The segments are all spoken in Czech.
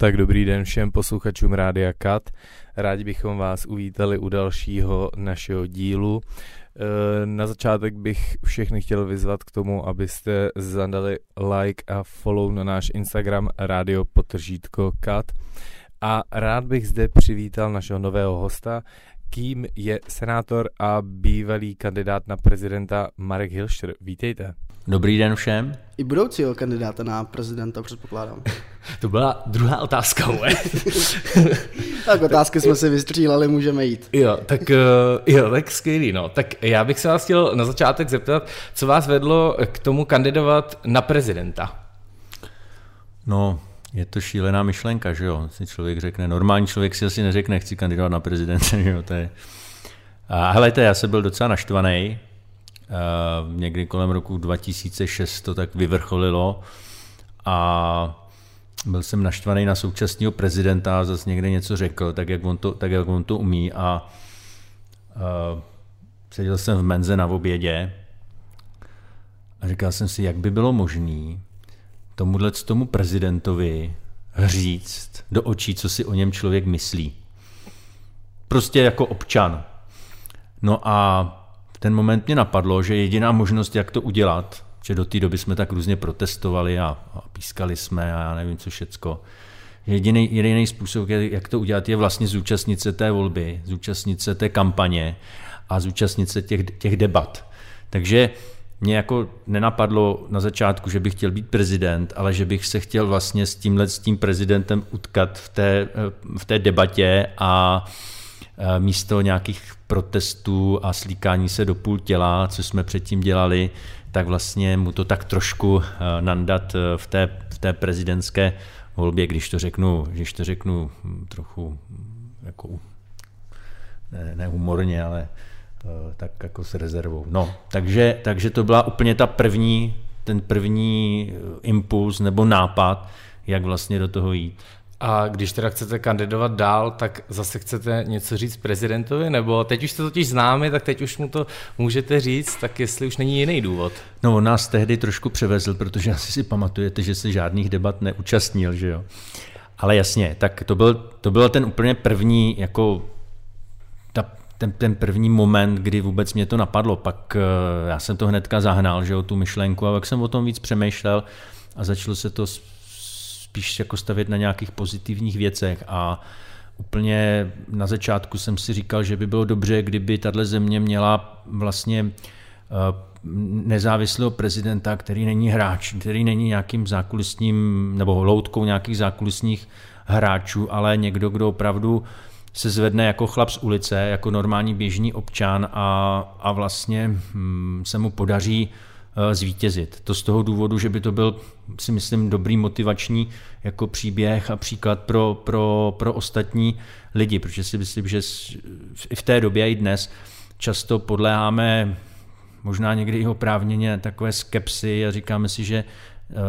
Tak dobrý den všem posluchačům Rádia Kat. Rádi bychom vás uvítali u dalšího našeho dílu. E, na začátek bych všechny chtěl vyzvat k tomu, abyste zadali like a follow na náš Instagram Radio Potržítko Kat. A rád bych zde přivítal našeho nového hosta, kým je senátor a bývalý kandidát na prezidenta Marek Hilšter. Vítejte. Dobrý den všem. I budoucího kandidáta na prezidenta, předpokládám. to byla druhá otázka, ale. tak otázky jsme si vystříleli, můžeme jít. Jo, tak, uh, jo, tak skvělý, no. Tak já bych se vás chtěl na začátek zeptat, co vás vedlo k tomu kandidovat na prezidenta? No, je to šílená myšlenka, že jo? Si člověk řekne, normální člověk si asi neřekne, chci kandidovat na prezidenta, že jo? To je... A helejte, já jsem byl docela naštvaný, někdy kolem roku 2006 to tak vyvrcholilo a byl jsem naštvaný na současného prezidenta a zase někde něco řekl, tak jak on to, tak jak on to umí a uh, seděl jsem v menze na obědě a říkal jsem si, jak by bylo možné tomuhle tomu prezidentovi říct do očí, co si o něm člověk myslí. Prostě jako občan. No a ten moment mě napadlo, že jediná možnost, jak to udělat, že do té doby jsme tak různě protestovali a, a pískali jsme a já nevím co všecko, jediný, jediný způsob, jak to udělat, je vlastně zúčastnit se té volby, zúčastnit se té kampaně a zúčastnit se těch, těch debat. Takže mě jako nenapadlo na začátku, že bych chtěl být prezident, ale že bych se chtěl vlastně s tímhle s tím prezidentem utkat v té, v té debatě a Eh, místo nějakých protestů a slíkání se do půl těla, co jsme předtím dělali, tak vlastně mu to tak trošku eh, nandat eh, v té, v té prezidentské volbě, když to řeknu, když to řeknu hm, trochu hm, jako ne, ne humorně, ale tak jako s rezervou. No, takže, takže to byla úplně ta první, ten první impuls nebo nápad, jak vlastně do toho jít. A když teda chcete kandidovat dál, tak zase chcete něco říct prezidentovi? Nebo teď už jste totiž známi, tak teď už mu to můžete říct, tak jestli už není jiný důvod? No on nás tehdy trošku převezl, protože asi si pamatujete, že se žádných debat neúčastnil, že jo. Ale jasně, tak to byl, to byl ten úplně první, jako ten, ten první moment, kdy vůbec mě to napadlo. Pak eh, já jsem to hnedka zahnal, že jo, tu myšlenku, a jak jsem o tom víc přemýšlel a začalo se to spíš jako stavět na nějakých pozitivních věcech a úplně na začátku jsem si říkal, že by bylo dobře, kdyby tahle země měla vlastně eh, nezávislého prezidenta, který není hráč, který není nějakým zákulisním nebo loutkou nějakých zákulisních hráčů, ale někdo, kdo opravdu se zvedne jako chlap z ulice, jako normální běžný občan a, a vlastně hm, se mu podaří Eh, zvítězit. To z toho důvodu, že by to byl, si myslím, dobrý motivační jako příběh a příklad pro, pro, pro ostatní lidi, protože si myslím, že i v té době i dnes často podléháme možná někdy i oprávněně takové skepsy a říkáme si, že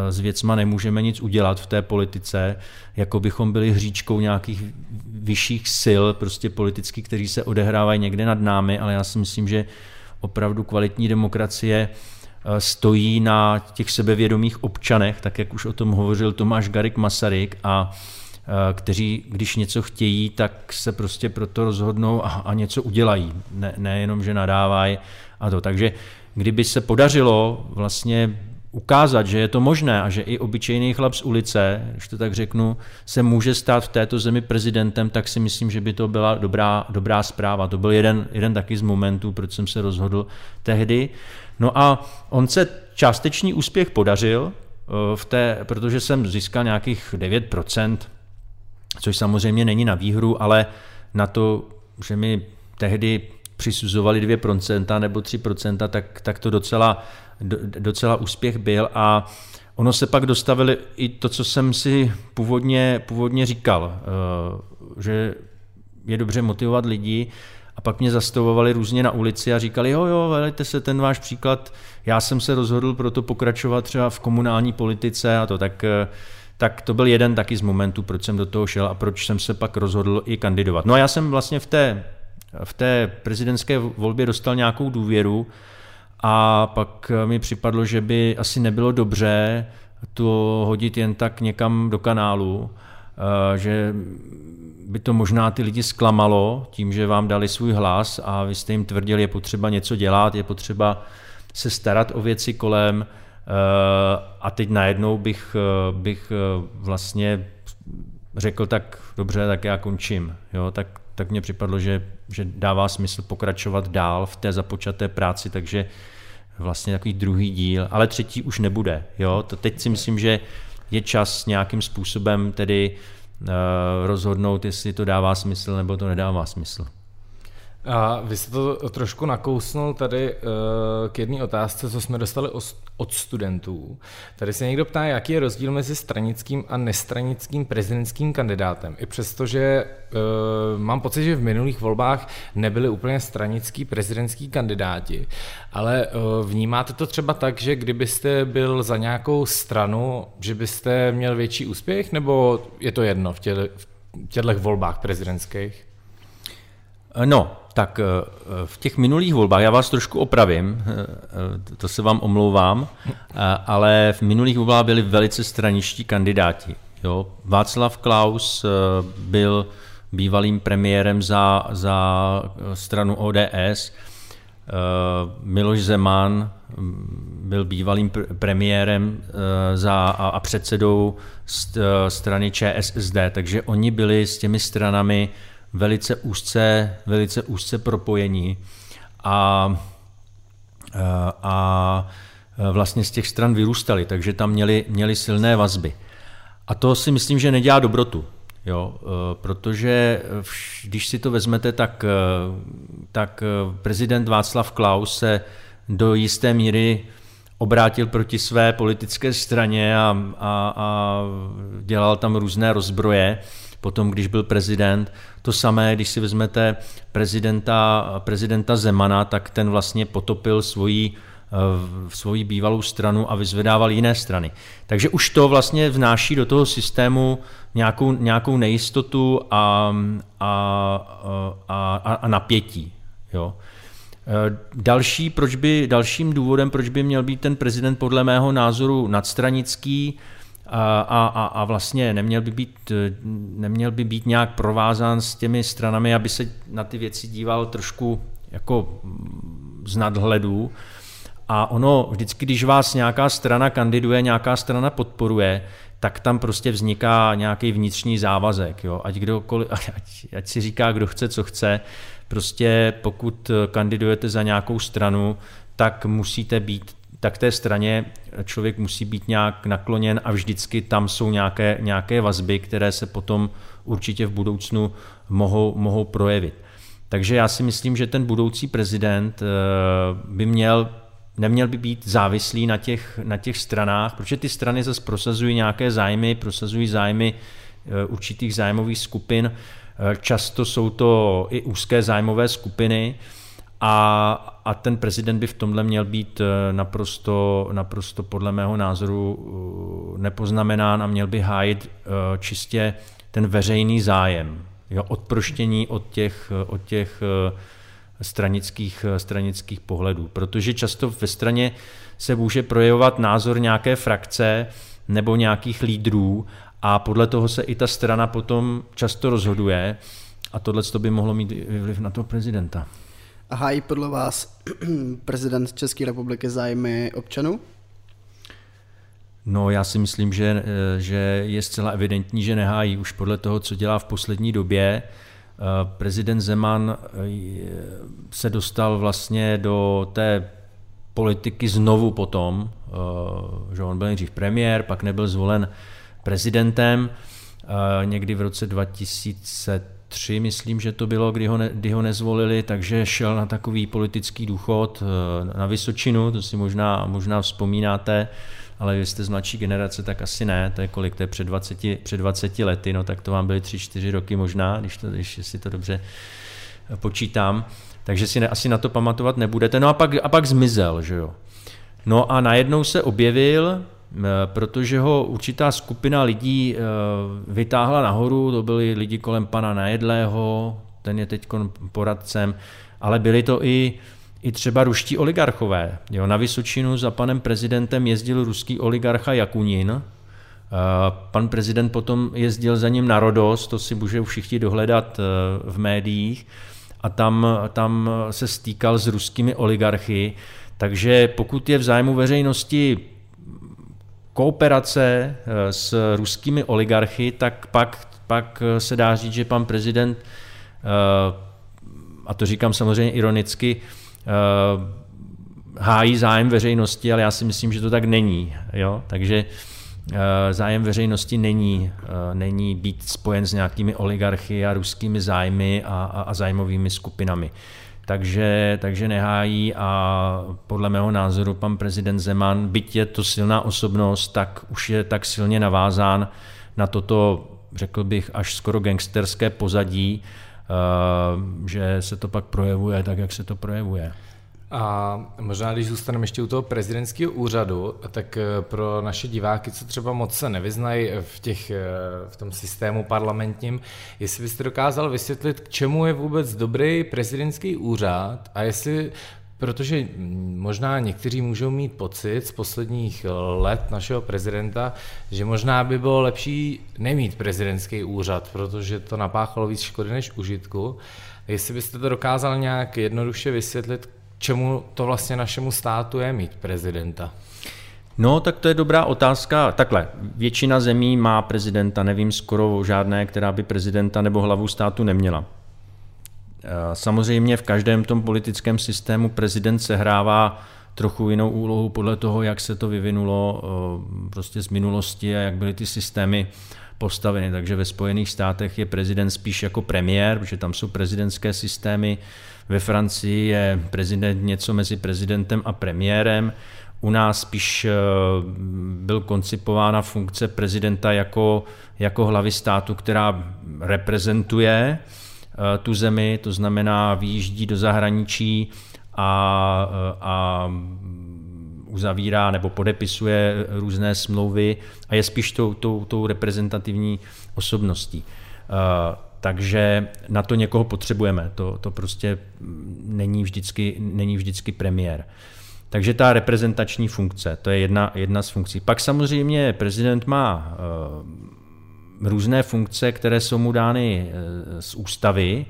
s věcma nemůžeme nic udělat v té politice, jako bychom byli hříčkou nějakých vyšších sil, prostě politicky, kteří se odehrávají někde nad námi, ale já si myslím, že opravdu kvalitní demokracie Eh, stojí na těch sebevědomých občanech, tak jak už o tom hovořil Tomáš Garik Masaryk a eh, kteří, když něco chtějí, tak se prostě proto rozhodnou a, a něco udělají. Ne, nejenom, že nadávají a to. Takže kdyby se podařilo vlastně ukázat, že je to možné a že i obyčejný chlap z ulice, když to tak řeknu, se může stát v této zemi prezidentem, tak si myslím, že by to byla dobrá, dobrá zpráva. To byl jeden, jeden taky z momentů, proč jsem se rozhodl tehdy. No a on se částečný úspěch podařil, eh, v té, protože jsem získal nějakých 9%, což samozřejmě není na výhru, ale na to, že mi tehdy přisuzovali 2% nebo 3%, tak, tak to docela, docela úspěch byl a ono se pak dostavili i to, co jsem si původně, původně říkal, eh, že je dobře motivovat lidi, a pak mě zastavovali různě na ulici a říkali, jo, jo, velejte se ten váš příklad, já jsem se rozhodl pro to pokračovat třeba v komunální politice a to, tak, eh, tak to byl jeden taky z momentů, proč jsem do toho šel a proč jsem se pak rozhodl i kandidovat. No a já jsem vlastně v té, v té prezidentské volbě dostal nějakou důvěru a pak mi připadlo, že by asi nebylo dobře to hodit jen tak někam do kanálu, že by to možná ty lidi zklamalo tím, že vám dali svůj hlas a vy jste jim tvrdili, je potřeba něco dělat, je potřeba se starat o věci kolem a teď najednou bych, bych vlastně řekl tak dobře, tak já končím. Jo, tak, tak mně připadlo, že, že dává smysl pokračovat dál v té započaté práci, takže vlastně takový druhý díl, ale třetí už nebude. Jo? To teď si myslím, že je čas nějakým způsobem tedy uh, rozhodnout, jestli to dává smysl nebo to nedává smysl. A vy jste to trošku nakousnul tady uh, k jedné otázce, co jsme dostali od studentů. Tady se někdo ptá, jaký je rozdíl mezi stranickým a nestranickým prezidentským kandidátem. I přesto, že uh, mám pocit, že v minulých volbách nebyli úplně stranický prezidentský kandidáti, ale uh, vnímáte to třeba tak, že kdybyste byl za nějakou stranu, že byste měl větší úspěch, nebo je to jedno v těchto volbách prezidentských? No, tak eh, v těch minulých volbách, já vás trošku opravím, eh, eh, to se vám omlouvám, ale v minulých volbách byli velice straničtí kandidáti. Jo. Václav Klaus byl bývalým premiérem za, za stranu ODS, Miloš Zeman mm, byl bývalým premiérem za, a předsedou strany ČSSD, takže oni byli s těmi stranami velice úzce, velice úzce propojení a, a vlastně z těch stran vyrůstali, takže tam měli, měli silné vazby. A to si myslím, že nedělá dobrotu. Jo, protože když si to vezmete, tak, tak prezident Václav Klaus se do jisté míry obrátil proti své politické straně a, a, a dělal tam různé rozbroje potom, když byl prezident. To samé, když si vezmete prezidenta, prezidenta Zemana, tak ten vlastně potopil svoji v svoji bývalou stranu a vyzvedával jiné strany. Takže už to vlastně vnáší do toho systému nějakou, nějakou nejistotu a, a, a, a napětí. Jo. Další, proč by, dalším důvodem, proč by měl být ten prezident podle mého názoru nadstranický, a, a, a vlastně neměl by, být, neměl by být nějak provázán s těmi stranami, aby se na ty věci díval trošku jako z nadhledu. A ono vždycky, když vás nějaká strana kandiduje, nějaká strana podporuje, tak tam prostě vzniká nějaký vnitřní závazek. Jo? Ať, kdokoliv, ať, ať si říká, kdo chce, co chce. Prostě pokud kandidujete za nějakou stranu, tak musíte být tak té straně člověk musí být nějak nakloněn a vždycky tam jsou nějaké, nějaké vazby, které se potom určitě v budoucnu mohou, mohou projevit. Takže já si myslím, že ten budoucí prezident eh, by měl neměl by být závislý na těch, na těch stranách, protože ty strany zase prosazují nějaké zájmy, prosazují zájmy eh, určitých zájmových skupin. Eh, často jsou to i úzké zájmové skupiny, a, a ten prezident by v tomhle měl být eh, naprosto, naprosto podle mého názoru eh, nepoznamenán a měl by hájit eh, čistě ten veřejný zájem. Jo, odproštění od těch, od těch stranických, stranických pohledů. Protože často ve straně se může projevovat názor nějaké frakce nebo nějakých lídrů a podle toho se i ta strana potom často rozhoduje a tohle by mohlo mít vliv na toho prezidenta. A hájí podle vás prezident České republiky zájmy občanů? No, já si myslím, že, eh, že je zcela evidentní, že nehájí už podle toho, co dělá v poslední době. Eh, prezident Zeman eh, se dostal vlastně do té politiky znovu potom, že on byl nejdřív premiér, pak nebyl zvolen prezidentem, někdy v roce 2000 tři, myslím, že to bylo, kdy ho, ne, kdy ho nezvolili, takže šel na takový politický důchod eh, na Vysočinu, to si možná, možná vzpomínáte, ale vy jste z mladší generace, tak asi ne, to je kolik, to je před 20, před 20 lety, no tak to vám byly 3-4 roky možná, když, to, když si to dobře eh, počítám, takže si ne, asi na to pamatovat nebudete. No a pak, a pak zmizel, že jo. No a najednou se objevil, protože ho určitá skupina lidí eh, vytáhla nahoru, to byli lidi kolem pana Najedlého, ten je teď poradcem, ale byli to i, i třeba ruští oligarchové. Jo, na Vysočinu za panem prezidentem jezdil ruský oligarcha Jakunin, Pan prezident potom jezdil za ním na Rodos, to si může všichni dohledat v médiích, a tam, tam se stýkal s ruskými oligarchy. Takže pokud je v zájmu veřejnosti kooperace s ruskými oligarchy, tak pak, pak se dá říct, že pan prezident, a to říkám samozřejmě ironicky, hájí zájem veřejnosti, ale já si myslím, že to tak není. Jo? Takže eh, zájem veřejnosti není, eh, není být spojen s nějakými oligarchy a ruskými zájmy a, a, a zájmovými skupinami. Takže, takže nehájí a podle mého názoru pan prezident Zeman, byť je to silná osobnost, tak už je tak silně navázán na toto, řekl bych, až skoro gangsterské pozadí, eh, že se to pak projevuje tak, jak se to projevuje. A možná, když zůstaneme ještě u toho prezidentského úřadu, tak eh, pro naše diváky, co třeba moc se nevyznají v, těch, eh, v tom systému parlamentním, jestli byste dokázal vysvětlit, k čemu je vůbec dobrý prezidentský úřad a jestli Protože možná někteří můžou mít pocit z posledních let našeho prezidenta, že možná by bylo lepší nemít prezidentský úřad, protože to napáchalo víc škody než užitku. Jestli byste to dokázal nějak jednoduše vysvětlit, čemu to vlastně našemu státu je mít prezidenta? No, tak to je dobrá otázka. Takhle, většina zemí má prezidenta, nevím skoro žádné, která by prezidenta nebo hlavu státu neměla. Eh, samozřejmě v každém tom politickém systému prezident sehrává trochu jinou úlohu podle toho, jak se to vyvinulo eh, prostě z minulosti a jak byly ty systémy postaveny. Takže ve Spojených státech je prezident spíš jako premiér, protože tam jsou prezidentské systémy. Ve Francii je prezident něco mezi prezidentem a premiérem. U nás spíš eh, byl koncipována funkce prezidenta jako, jako hlavy státu, která reprezentuje eh, tu zemi, to znamená výjíždí do zahraničí a, eh, a uzavírá nebo podepisuje různé smlouvy a je spíš tou, tou, tou reprezentativní osobností. Takže na to někoho potřebujeme. To, to prostě není vždycky, není vždycky premiér. Takže ta reprezentační funkce, to je jedna, jedna z funkcí. Pak samozřejmě prezident má uh, různé funkce, které jsou mu dány uh, z ústavy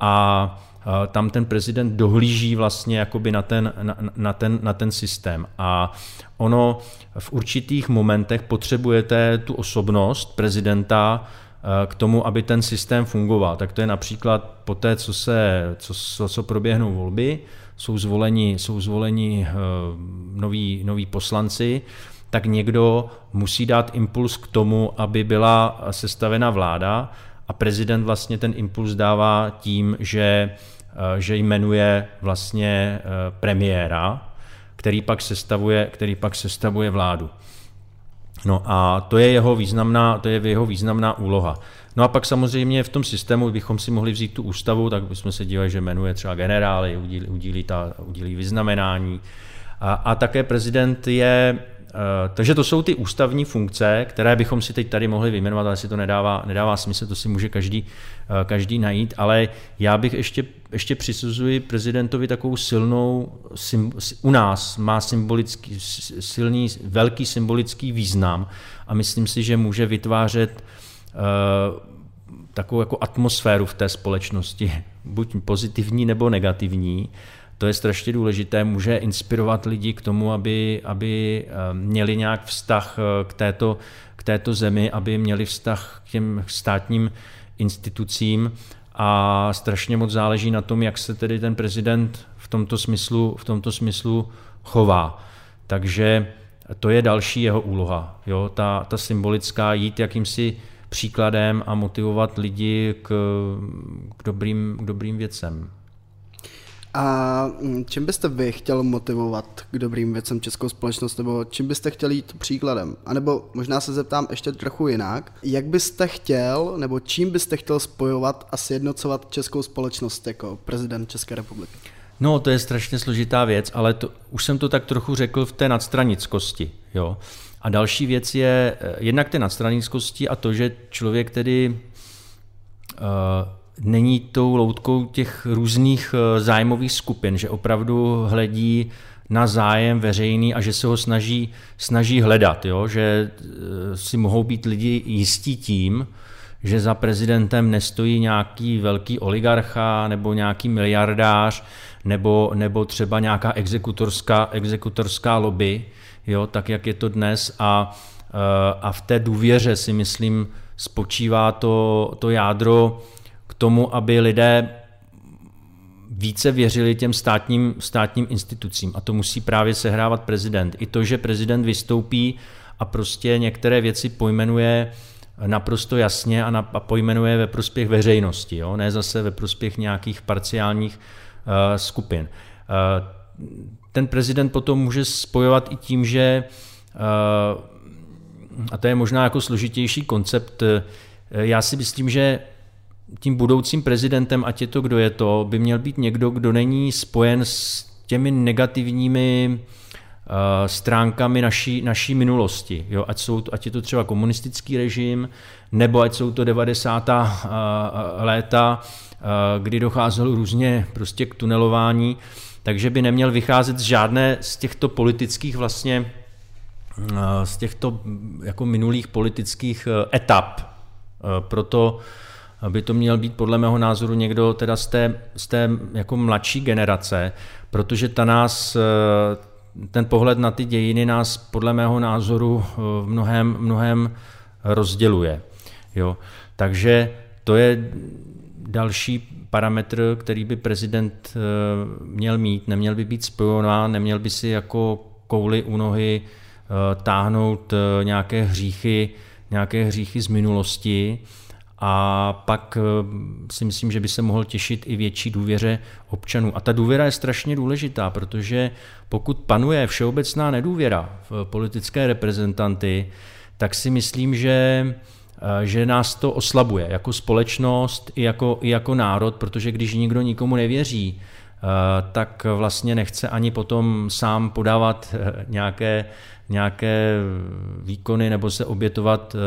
a tam ten prezident dohlíží vlastně jakoby na ten, na, na, ten, na ten systém. A ono v určitých momentech potřebujete tu osobnost prezidenta Eh, k tomu, aby ten systém fungoval. Tak to je například po té, co, se, co, co proběhnou volby, jsou zvoleni, jsou zvoleni uh, noví, noví poslanci, tak někdo musí dát impuls k tomu, aby byla sestavena vláda a prezident vlastně ten impuls dává tím, že, že jmenuje vlastně uh, premiéra, který pak sestavuje, který pak sestavuje vládu. No a to je jeho významná, to je jeho významná úloha. No a pak samozřejmě v tom systému bychom si mohli vzít tu ústavu, tak bychom se dívali, že jmenuje třeba generály, udílí, udílí, ta, udílí vyznamenání. A, a také prezident je Eh, takže to jsou ty ústavní funkce, které bychom si teď tady mohli vyjmenovat, ale si to nedává, nedává smysl, to si může každý, eh, každý najít, ale já bych ještě, ještě přisuzuji prezidentovi takovou silnou, u nás má symbolický, silný, velký symbolický význam a myslím si, že může vytvářet uh, takovou jako atmosféru v té společnosti, buď pozitivní nebo negativní, to je strašně důležité, může inspirovat lidi k tomu, aby, aby eh, měli nějak vztah eh, k této, k této zemi, aby měli vztah k těm státním institucím a strašně moc záleží na tom, jak se tedy ten prezident v tomto smyslu, v tomto smyslu chová. Takže to je další jeho úloha. Jo? Ta, ta symbolická jít jakýmsi příkladem a motivovat lidi k, k, dobrým, k dobrým věcem. A mm, čím byste vy chtěl motivovat k dobrým věcem českou společnost, nebo čím byste chtěl jít příkladem? A nebo možná se zeptám ještě trochu jinak. Jak byste chtěl, nebo čím byste chtěl spojovat a sjednocovat českou společnost jako prezident České republiky? No, to je strašně složitá věc, ale to, už jsem to tak trochu řekl v té nadstranickosti. Jo? A další věc je eh, jednak té nadstranickosti a to, že člověk tedy uh, není tou loutkou těch různých eh, zájmových skupin, že opravdu hledí na zájem veřejný a že se ho snaží, snaží hledat, jo? že eh, si mohou být lidi jistí tím, že za prezidentem nestojí nějaký velký oligarcha nebo nějaký miliardář nebo, nebo třeba nějaká exekutorská, exekutorská lobby, jo, tak jak je to dnes a, eh, a v té důvěře si myslím spočívá to, to jádro tomu, aby lidé více věřili těm státním, státním institucím a to musí právě sehrávat prezident. I to, že prezident vystoupí a prostě některé věci pojmenuje naprosto jasně a, na, a pojmenuje ve prospěch veřejnosti, jo? ne zase ve prospěch nějakých parciálních uh, skupin. Uh, ten prezident potom může spojovat i tím, že, uh, a to je možná jako složitější koncept, já si myslím, že tím budoucím prezidentem, ať je to kdo je to, by měl být někdo, kdo není spojen s těmi negativními uh, stránkami naší, naší minulosti. Jo? Ať, jsou, ať je to třeba komunistický režim, nebo ať jsou to 90. Uh, léta, uh, kdy docházelo různě prostě k tunelování, takže by neměl vycházet z žádné z těchto politických vlastně z těchto jako minulých politických etap. Proto by to měl být podle mého názoru někdo teda z té, z té jako mladší generace, protože ta nás, eh, ten pohled na ty dějiny nás podle mého názoru eh, v mnohem, mnohem rozděluje. Jo. Takže to je další parametr, který by prezident eh, měl mít. Neměl by být spojován, neměl by si jako kouli u nohy táhnout nějaké hříchy, nějaké hříchy z minulosti, a pak eh, si myslím, že by se mohl těšit i větší důvěře občanů. A ta důvěra je strašně důležitá, protože pokud panuje všeobecná nedůvěra v politické reprezentanty, tak si myslím, že eh, že nás to oslabuje jako společnost i jako, i jako národ, protože když nikdo nikomu nevěří, eh, tak vlastně nechce ani potom sám podávat nějaké nějaké výkony nebo se obětovat eh,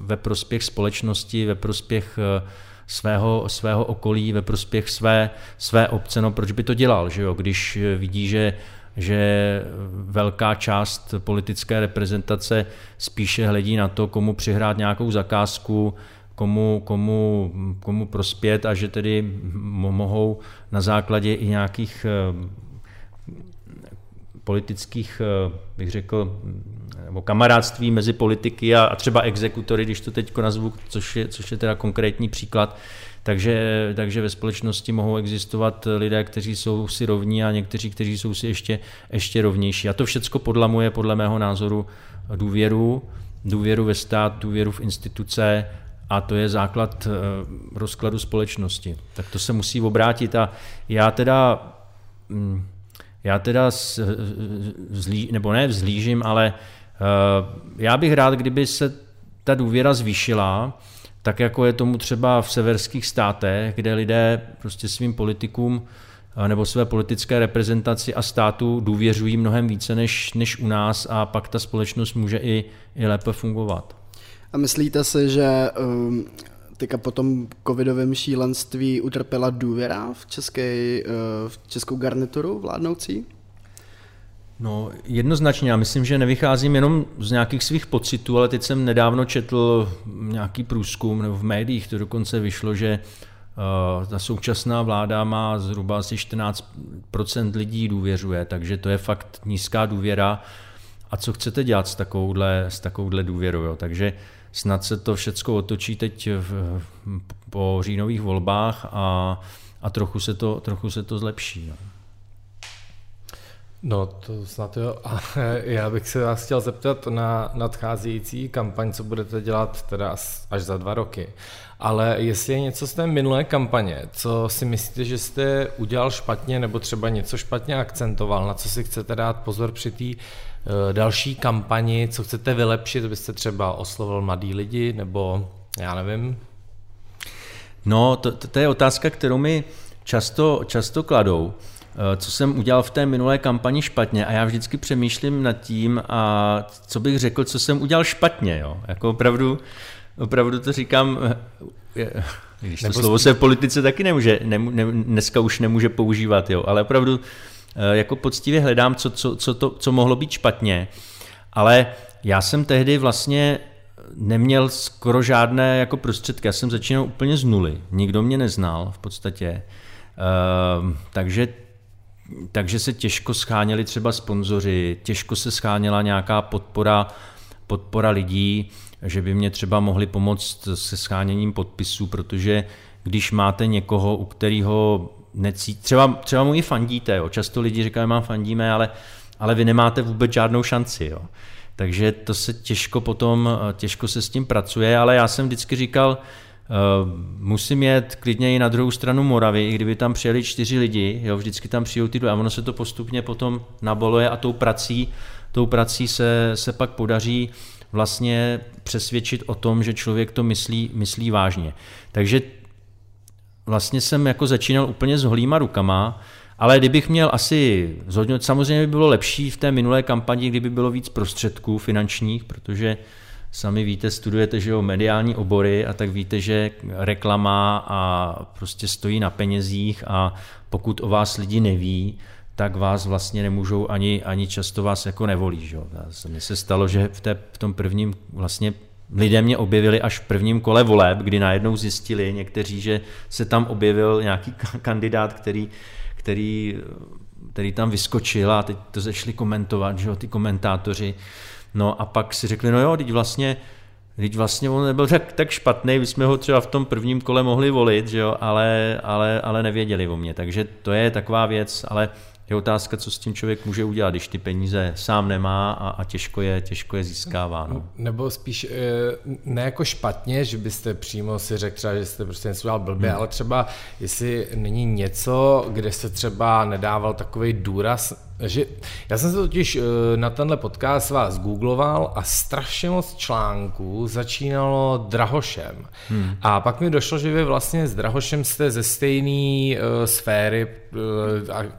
ve prospěch společnosti, ve prospěch eh, svého, svého okolí, ve prospěch své, své obce. No proč by to dělal, že jo? když vidí, že že velká část politické reprezentace spíše hledí na to, komu přihrát nějakou zakázku, komu, komu, komu prospět a že tedy mohou na základě i nějakých eh, politických, eh, bych řekl, nebo kamarádství mezi politiky a, a třeba exekutory, když to teď nazvu, což je, což je teda konkrétní příklad, takže, takže ve společnosti mohou existovat lidé, kteří jsou si rovní a někteří, kteří jsou si ještě, ještě rovnější. A to všecko podlamuje podle mého názoru důvěru, důvěru ve stát, důvěru v instituce a to je základ eh, rozkladu společnosti. Tak to se musí obrátit a já teda mm, já teda zlí, nebo ne vzlížím, ale uh, já bych rád, kdyby se ta důvěra zvýšila, tak jako je tomu třeba v severských státech, kde lidé prostě svým politikům eh, nebo své politické reprezentaci a státu důvěřují mnohem více než, než u nás a pak ta společnost může i, i lépe fungovat. A myslíte si, že um, teďka po tom covidovém šílenství utrpěla důvěra v, české, eh, v českou garnituru vládnoucí? No, jednoznačně. Já myslím, že nevycházím jenom z nějakých svých pocitů, ale teď jsem nedávno četl nějaký průzkum, nebo v médiích to dokonce vyšlo, že uh, ta současná vláda má zhruba asi 14% lidí důvěřuje, takže to je fakt nízká důvěra. A co chcete dělat s takovouhle, s takovouhle důvěrou? Jo? Takže uh, snad se to všechno otočí teď v, po říjnových volbách a, a trochu, se to, trochu se to zlepší. No. No, to snad jo. A já bych se vás chtěl zeptat na nadcházející kampaň, co budete dělat teda až za dva roky. Ale jestli je něco z té minulé kampaně, co si myslíte, že jste udělal špatně, nebo třeba něco špatně akcentoval, na co si chcete dát pozor při té další kampani, co chcete vylepšit, byste třeba oslovil mladý lidi, nebo já nevím? No, to, to, to je otázka, kterou mi často, často kladou. Eh, co jsem udělal v té minulé kampani špatně a já vždycky přemýšlím nad tím, a co bych řekl, co jsem udělal špatně. Jo? Jako opravdu, opravdu to říkám, eh, když to slovo se v politice taky nemůže, ne, ne, dneska už nemůže používat, jo? ale opravdu jako poctivě hledám, co, co, co, to, co mohlo být špatně. Ale já jsem tehdy vlastně neměl skoro žádné jako prostředky. Já jsem začínal úplně z nuly. Nikdo mě neznal v podstatě. Uh, takže takže se těžko scháněli třeba sponzoři, těžko se scháněla nějaká podpora, podpora lidí, že by mě třeba mohli pomoct se scháněním podpisů, protože když máte někoho, u kterého necí, třeba, třeba mu i fandíte, jo. často lidi říkají, mám fandíme, ale, ale vy nemáte vůbec žádnou šanci. Jo. Takže to se těžko potom, těžko se s tím pracuje, ale já jsem vždycky říkal, Uh, musím jet klidně i na druhou stranu Moravy, i kdyby tam přijeli čtyři lidi, jo, vždycky tam přijou ty dva a ono se to postupně potom naboluje a tou prací, tou prací se, se pak podaří vlastně přesvědčit o tom, že člověk to myslí, myslí vážně. Takže vlastně jsem jako začínal úplně s holýma rukama, ale kdybych měl asi, samozřejmě by bylo lepší v té minulé kampani, kdyby bylo víc prostředků finančních, protože sami víte, studujete že jo, mediální obory a tak víte, že reklama a prostě stojí na penězích a pokud o vás lidi neví, tak vás vlastně nemůžou ani, ani často vás jako nevolí. Že? Mně se stalo, že v, té, v tom prvním vlastně lidé mě objevili až v prvním kole voleb, kdy najednou zjistili někteří, že se tam objevil nějaký kandidát, který, který, který tam vyskočil a teď to začali komentovat, že jo, ty komentátoři. No a pak si řekli, no jo, teď vlastně Teď vlastně on nebyl tak, tak špatný, my jsme ho třeba v tom prvním kole mohli volit, že jo, ale, ale, ale nevěděli o mě. Takže to je taková věc, ale je otázka, co s tím člověk může udělat, když ty peníze sám nemá a, a těžko, je, těžko je získává. No. Nebo spíš eh, ne jako špatně, že byste přímo si řekl třeba, že jste prostě něco dělal blbě, hmm. ale třeba jestli není něco, kde se třeba nedával takový důraz že já jsem se totiž eh, na tenhle podcast vás googloval a strašně moc článků začínalo Drahošem. Hmm. A pak mi došlo, že vy vlastně s Drahošem jste ze stejné uh, sféry uh,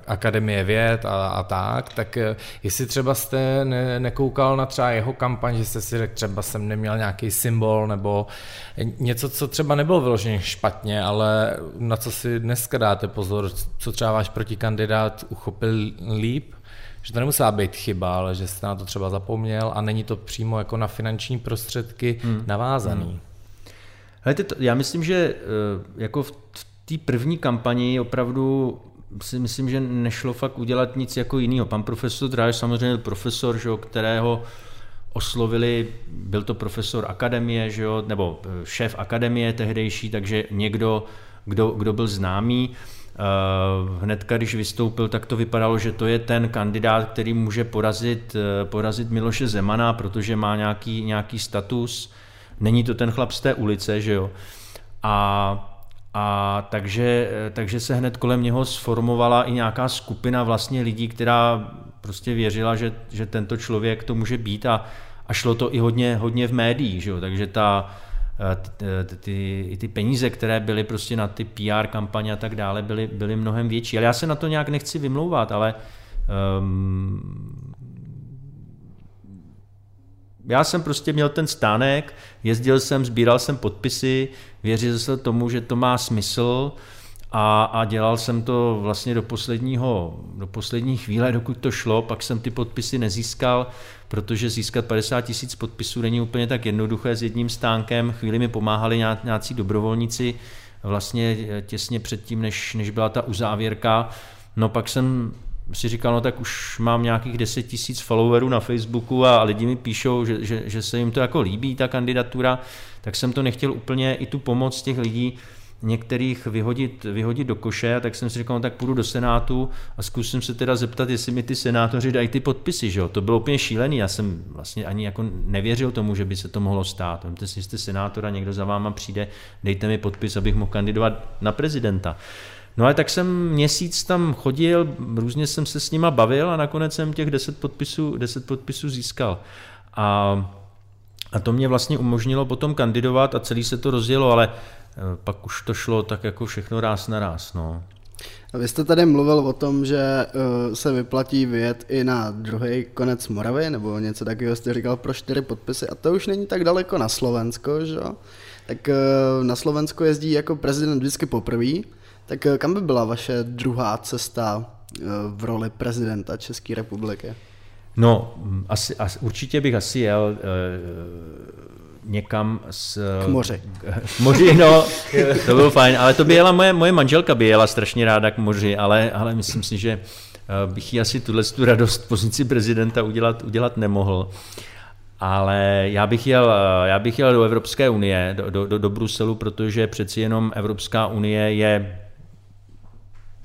Akademie věd a, a tak, tak uh, jestli třeba jste ne, nekoukal na třeba jeho kampaň, že jste si řekl, třeba jsem neměl nějaký symbol nebo něco, co třeba nebylo vyloženě špatně, ale na co si dneska dáte pozor, co třeba váš protikandidát uchopil líp? Že to nemusela být chyba, ale že jste na to třeba zapomněl a není to přímo jako na finanční prostředky hmm. navázaný. Hmm. To, já myslím, že eh, jako v té první kampani opravdu si myslím, že nešlo fakt udělat nic jako jiného. Pan profesor Dráž samozřejmě profesor, že, kterého oslovili, byl to profesor akademie, že jo, nebo eh, šéf akademie tehdejší, takže někdo, kdo, kdo byl známý. Eh, hnedka, když vystoupil, tak to vypadalo, že to je ten kandidát, který může porazit, eh, porazit Miloše Zemana, protože má nějaký, nějaký status. Není to ten chlap z té ulice, že jo. A, a takže, eh, takže se hned kolem něho sformovala i nějaká skupina vlastně lidí, která prostě věřila, že, že tento člověk to může být a, a šlo to i hodně, hodně v médiích, že jo. takže ta, ty, ty, peníze, které byly prostě na ty PR kampaně a tak dále, byly, byly mnohem větší. Ale já se na to nějak nechci vymlouvat, ale um, já jsem prostě měl ten stánek, jezdil jsem, sbíral jsem podpisy, věřil jsem tomu, že to má smysl a, a dělal jsem to vlastně do posledního, do poslední chvíle, dokud to šlo, pak jsem ty podpisy nezískal, protože získat 50 tisíc podpisů není úplně tak jednoduché s jedním stánkem. Chvíli mi pomáhali nějací dobrovolníci vlastně těsně předtím, než, než byla ta uzávěrka. No pak jsem si říkal, no tak už mám nějakých 10 tisíc followerů na Facebooku a lidi mi píšou, že, že, že se jim to jako líbí, ta kandidatura, tak jsem to nechtěl úplně i tu pomoc těch lidí některých vyhodit, vyhodit do koše, tak jsem si říkal, no, tak půjdu do Senátu a zkusím se teda zeptat, jestli mi ty senátoři dají ty podpisy. Že jo? To bylo úplně šílený, já jsem vlastně ani jako nevěřil tomu, že by se to mohlo stát. Vemte si, jste senátor a někdo za váma přijde, dejte mi podpis, abych mohl kandidovat na prezidenta. No ale tak jsem měsíc tam chodil, různě jsem se s nima bavil a nakonec jsem těch 10 podpisů, 10 podpisů získal. A a to mě vlastně umožnilo potom kandidovat a celý se to rozjelo, ale pak už to šlo tak jako všechno ráz na ráz. No. A vy jste tady mluvil o tom, že uh, se vyplatí vyjet i na druhý konec Moravy, nebo něco takového jste říkal pro čtyři podpisy, a to už není tak daleko na Slovensko, že Tak uh, na Slovensko jezdí jako prezident vždycky poprvé, tak uh, kam by byla vaše druhá cesta v roli prezidenta České republiky? No, asi, asi, určitě bych asi jel uh, někam s... K moři. K moři, no, to bylo fajn, ale to by jela moje, moje manželka by jela strašně ráda k moři, ale, ale myslím si, že bych jí asi tuhle tu radost pozici prezidenta udělat, udělat nemohl. Ale já bych, jel, já bych jel do Evropské unie, do, do, do Bruselu, protože přeci jenom Evropská unie je,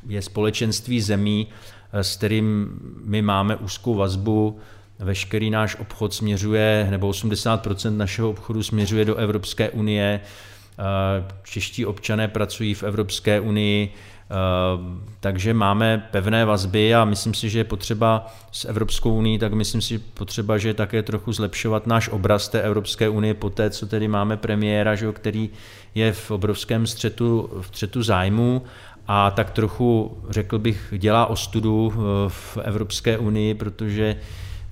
je společenství zemí, s kterým my máme úzkou vazbu, veškerý náš obchod směřuje, nebo 80% našeho obchodu směřuje do Evropské unie, čeští občané pracují v Evropské unii, takže máme pevné vazby a myslím si, že je potřeba s Evropskou unii, tak myslím si potřeba, že také trochu zlepšovat náš obraz té Evropské unie po té, co tedy máme premiéra, že, který je v obrovském střetu, v střetu zájmu a tak trochu, řekl bych, dělá ostudu eh, v Evropské unii, protože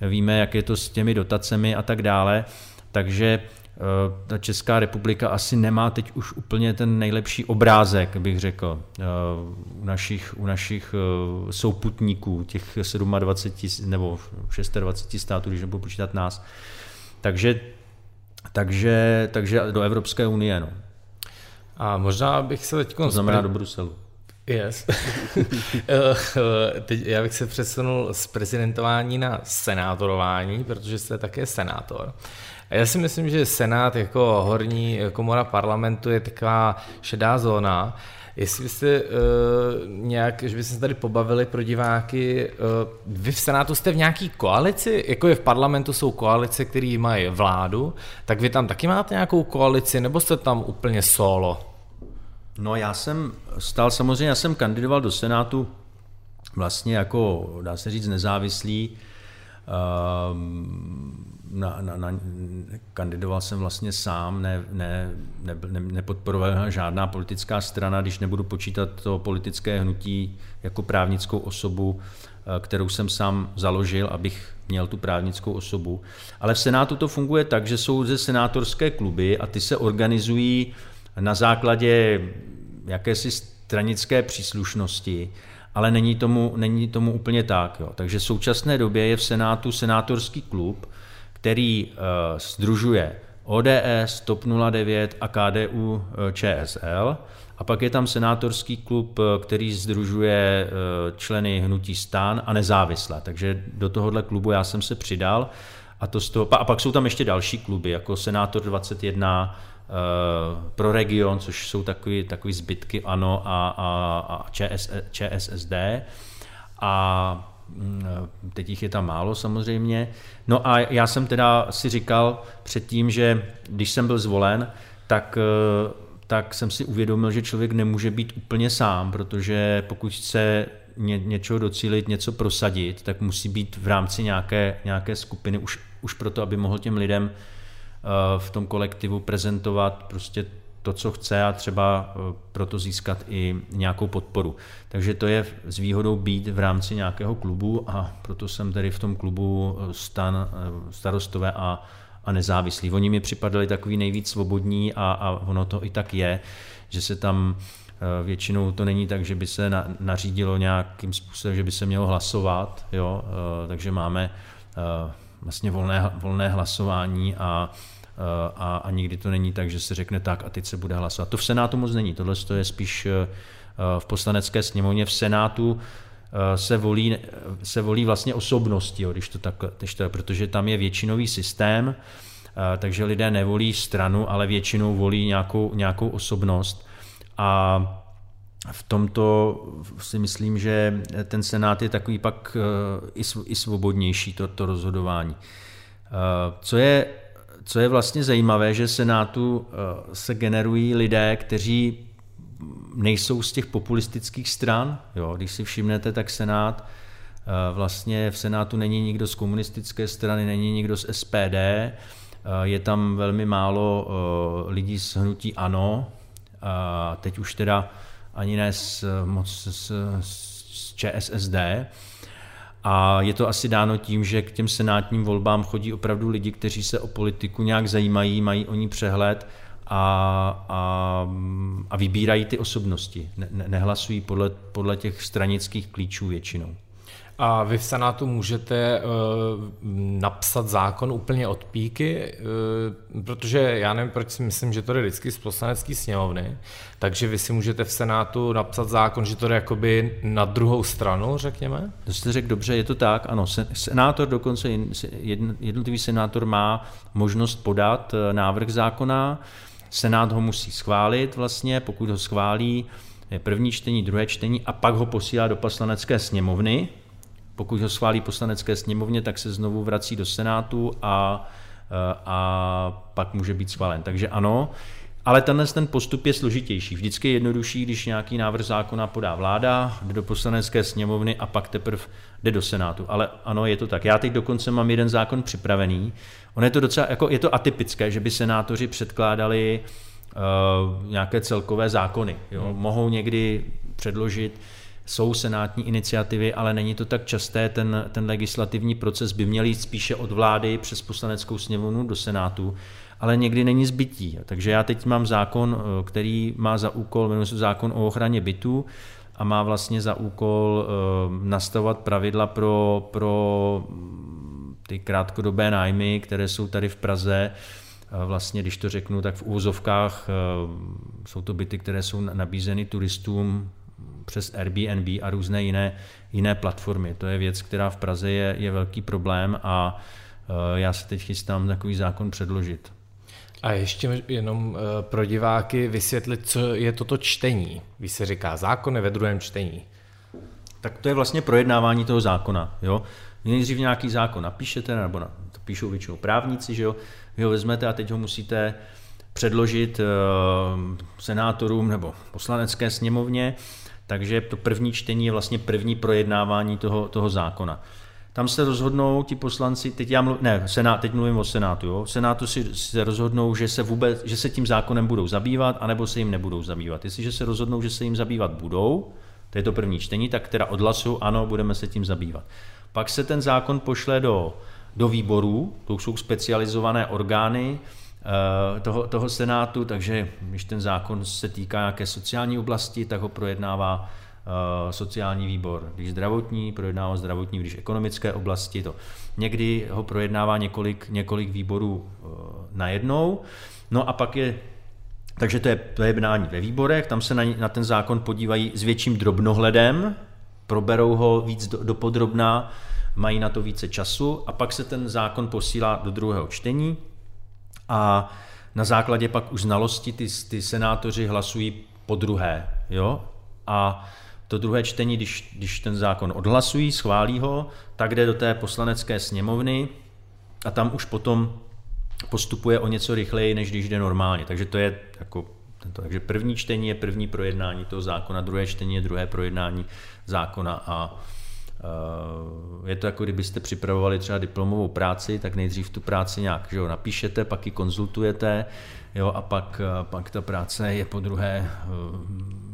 víme, jak je to s těmi dotacemi a tak dále. Takže eh, ta Česká republika asi nemá teď už úplně ten nejlepší obrázek, bych řekl, eh, u našich, u našich souputníků, těch 27 nebo 26 států, když nebudu počítat nás. Takže, takže, takže do Evropské unie. No. A možná bych se teď... To znamená do Bruselu. Yes. Teď já bych se přesunul z prezidentování na senátorování, protože jste také senátor. A já si myslím, že senát jako horní komora parlamentu je taková šedá zóna. Jestli byste uh, nějak, že byste se tady pobavili pro diváky, uh, vy v Senátu jste v nějaký koalici, jako je v parlamentu jsou koalice, které mají vládu, tak vy tam taky máte nějakou koalici, nebo jste tam úplně solo? No já jsem stal samozřejmě, já jsem kandidoval do Senátu vlastně jako, dá se říct, nezávislý. Ehm, na, na, na, kandidoval jsem vlastně sám, ne, ne, ne, ne, nepodporoval žádná politická strana, když nebudu počítat to politické hnutí jako právnickou osobu, eh, kterou jsem sám založil, abych měl tu právnickou osobu. Ale v Senátu to funguje tak, že jsou ze senátorské kluby a ty se organizují na základě jakési stranické příslušnosti, ale není tomu, není tomu úplně tak. Jo. Takže v současné době je v Senátu senátorský klub, který uh, združuje ODS, TOP 09 a KDU eh, ČSL. A pak je tam senátorský klub, eh, který združuje členy hnutí stan a nezávislé. Takže do tohohle klubu já jsem se přidal. A, to z toho, a pak jsou tam ještě další kluby, jako Senátor 21, Eh, pro region, což jsou takový, takový zbytky ANO a, a, a ČS, ČSSD. A mm, teď jich je tam málo samozřejmě. No a já jsem teda si říkal předtím, že když jsem byl zvolen, tak, eh, tak jsem si uvědomil, že člověk nemůže být úplně sám, protože pokud chce ně, něčeho docílit, něco prosadit, tak musí být v rámci nějaké, nějaké skupiny už, už proto, aby mohl těm lidem Eh, v tom kolektivu prezentovat prostě to, co chce a třeba eh, proto získat i nějakou podporu. Takže to je s výhodou být v rámci nějakého klubu a proto jsem tedy v tom klubu eh, stan, starostové a, a nezávislí. Oni mi připadali takový nejvíc svobodní a, a ono to i tak je, že se tam Většinou to není tak, že by se na, nařídilo nějakým způsobem, že by se mělo hlasovat, jo? takže máme vlastně volné, volné hlasování a, a, a nikdy to není tak, že se řekne tak a teď se bude hlasovat. To v Senátu moc není, tohle je spíš e, v poslanecké sněmovně. V Senátu e, se volí, se volí vlastně osobnosti, jo, když to tak, když to, protože tam je většinový systém, e, takže lidé nevolí stranu, ale většinou volí nějakou, nějakou osobnost. A v tomto si myslím, že ten Senát je takový pak i svobodnější, to, to rozhodování. Co je, co je vlastně zajímavé, že Senátu se generují lidé, kteří nejsou z těch populistických stran. Jo, když si všimnete, tak Senát, vlastně v Senátu není nikdo z komunistické strany, není nikdo z SPD, je tam velmi málo lidí z hnutí ANO, a teď už teda ani ne z, moc z, z ČSSD. A je to asi dáno tím, že k těm senátním volbám chodí opravdu lidi, kteří se o politiku nějak zajímají, mají o ní přehled a, a, a vybírají ty osobnosti. Ne, nehlasují podle, podle těch stranických klíčů většinou. A vy v Senátu můžete uh, napsat zákon úplně od píky, uh, protože já nevím, proč si myslím, že to jde vždycky z poslanecké sněmovny, takže vy si můžete v Senátu napsat zákon, že to jde jakoby na druhou stranu, řekněme? To jste řekl dobře, je to tak, ano. Senátor dokonce, jednotlivý senátor má možnost podat eh, návrh zákona, Senát ho musí schválit vlastně, pokud ho schválí, je první čtení, druhé čtení a pak ho posílá do poslanecké sněmovny, pokud ho schválí poslanecké sněmovně, tak se znovu vrací do Senátu a, a pak může být schválen. Takže ano, ale tenhle ten postup je složitější. Vždycky je jednodušší, když nějaký návrh zákona podá vláda, jde do poslanecké sněmovny a pak teprve jde do Senátu. Ale ano, je to tak. Já teď dokonce mám jeden zákon připravený. On je to docela, jako je to atypické, že by senátoři předkládali uh, nějaké celkové zákony. Jo? Hmm. Mohou někdy předložit jsou senátní iniciativy, ale není to tak časté. Ten, ten legislativní proces by měl jít spíše od vlády přes poslaneckou sněmovnu do Senátu, ale někdy není zbytí. Takže já teď mám zákon, eh, který má za úkol, jmenuje se zákon o ochraně bytů, a má vlastně za úkol uh, nastavovat pravidla pro, pro mm, ty krátkodobé nájmy, které jsou tady v Praze. Vlastně, když to řeknu, tak v úvozovkách uh, jsou to byty, které jsou nabízeny turistům přes Airbnb a různé jiné, jiné platformy. To je věc, která v Praze je, je velký problém a uh, já se teď chystám takový zákon předložit. A ještě jenom eh, pro diváky vysvětlit, co je toto čtení. Když se říká zákon je ve druhém čtení. Tak to je vlastně projednávání toho zákona. Jo? Nejdřív nějaký zákon napíšete, nebo na, to píšou většinou právníci, že jo? vy ho vezmete a teď ho musíte předložit uh, senátorům nebo poslanecké sněmovně, takže to první čtení je vlastně první projednávání toho, toho zákona. Tam se rozhodnou ti poslanci, teď já mluv, ne, senát, teď mluvím o Senátu, jo. Senátu si se rozhodnou, že se vůbec, že se tím zákonem budou zabývat, anebo se jim nebudou zabývat. Jestliže se rozhodnou, že se jim zabývat budou, to je to první čtení, tak teda odhlasu, ano, budeme se tím zabývat. Pak se ten zákon pošle do, do výborů, to jsou specializované orgány toho, toho Senátu, takže když ten zákon se týká nějaké sociální oblasti, tak ho projednává Eh, sociální výbor, když zdravotní, projednává zdravotní, když ekonomické oblasti, to někdy ho projednává několik, několik výborů eh, najednou. No a pak je takže to je, to je jednání ve výborech, tam se na, na ten zákon podívají s větším drobnohledem, proberou ho víc do, do podrobná, mají na to více času a pak se ten zákon posílá do druhého čtení a na základě pak už znalosti ty, ty senátoři hlasují po druhé. Jo? A to druhé čtení, když, když ten zákon odhlasují, schválí ho, tak jde do té poslanecké sněmovny a tam už potom postupuje o něco rychleji, než když jde normálně. Takže to je jako tento, takže první čtení je první projednání toho zákona, druhé čtení je druhé projednání zákona a je to jako kdybyste připravovali třeba diplomovou práci, tak nejdřív tu práci nějak že jo, napíšete, pak ji konzultujete, jo, a pak, eh, pak ta práce je po druhé, eh,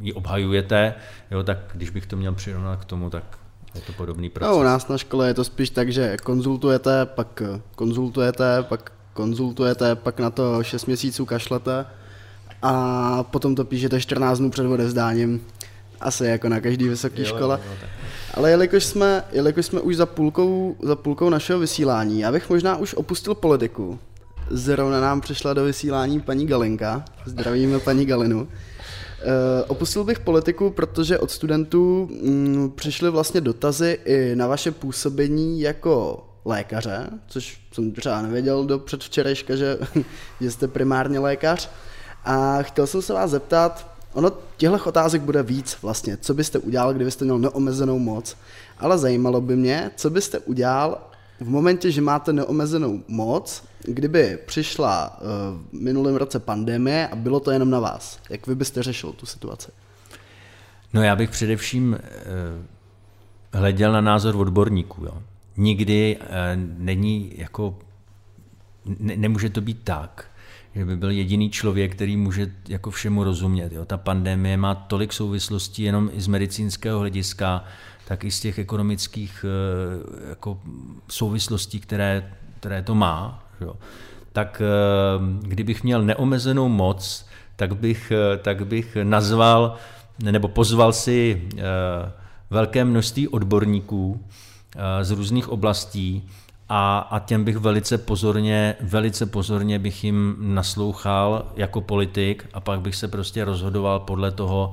ji obhajujete, jo, tak když bych to měl přirovnat k tomu, tak je to podobný proces. No, u nás na škole je to spíš tak, že konzultujete, pak konzultujete, pak konzultujete, pak na to 6 měsíců kašlete a potom to píšete 14 dnů před odevzdáním, asi jako na každý vysoké škole. Jo, jo, Ale jelikož jsme, jelikož jsme už za půlkou, za půlkou našeho vysílání, já bych možná už opustil politiku, Zrovna nám přišla do vysílání paní Galinka. Zdravíme paní Galinu. Uh, opustil bych politiku, protože od studentů mm, přišly vlastně dotazy i na vaše působení jako lékaře, což jsem třeba nevěděl do předvčerejška, že, že jste primárně lékař. A chtěl jsem se vás zeptat, ono těchto otázek bude víc vlastně, co byste udělal, kdybyste měl neomezenou moc, ale zajímalo by mě, co byste udělal v momentě, že máte neomezenou moc, kdyby přišla uh, v minulém roce pandemie a bylo to jenom na vás, jak vy byste řešil tu situaci? No já bych především uh, hleděl na názor odborníků. Jo. Nikdy uh, není jako, ne, nemůže to být tak, že by byl jediný člověk, který může jako všemu rozumět. Jo. Ta pandemie má tolik souvislostí jenom i z medicínského hlediska, tak i z těch ekonomických jako souvislostí, které, které to má. Jo tak kdybych měl neomezenou moc, tak bych, tak bych nazval nebo pozval si velké množství odborníků z různých oblastí a, a těm bych velice pozorně, velice pozorně bych jim naslouchal jako politik a pak bych se prostě rozhodoval podle toho,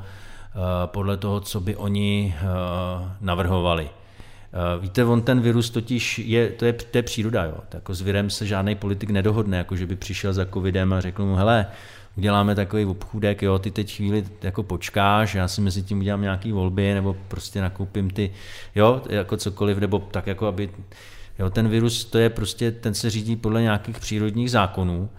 eh, podle toho, co by oni eh, navrhovali. Eh, víte, on ten virus totiž je, to je, to je příroda, jo. Jako s virem se žádný politik nedohodne, jako že by přišel za covidem a řekl mu, hele, uděláme takový obchůdek, jo, ty teď chvíli jako počkáš, já si mezi tím udělám nějaký volby, nebo prostě nakoupím ty, jo, jako cokoliv, nebo tak jako, aby Jo, ten virus, to je prostě, ten se řídí podle nějakých přírodních zákonů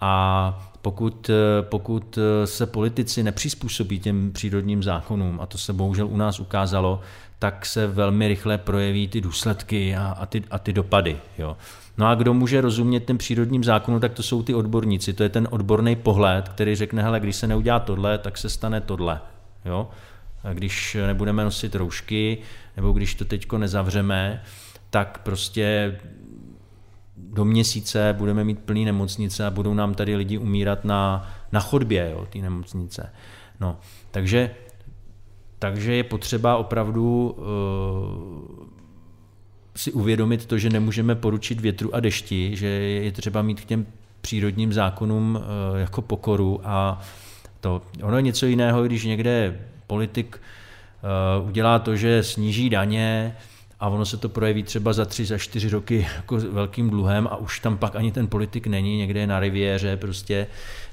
a pokud, pokud se politici nepřizpůsobí těm přírodním zákonům, a to se bohužel u nás ukázalo, tak se velmi rychle projeví ty důsledky a, a, ty, a ty dopady. Jo. No a kdo může rozumět těm přírodním zákonům, tak to jsou ty odborníci. To je ten odborný pohled, který řekne, hele, když se neudělá tohle, tak se stane tohle. Jo? A když nebudeme nosit roušky, nebo když to teďko nezavřeme, tak prostě do měsíce budeme mít plný nemocnice a budou nám tady lidi umírat na, na chodbě, jo, ty nemocnice. No, takže, takže je potřeba opravdu uh, si uvědomit to, že nemůžeme poručit větru a dešti, že je třeba mít k těm přírodním zákonům uh, jako pokoru a to. Ono je něco jiného, když někde politik uh, udělá to, že sníží daně, a ono se to projeví třeba za tři, za čtyři roky jako velkým dluhem a už tam pak ani ten politik není, někde je na riviéře prostě,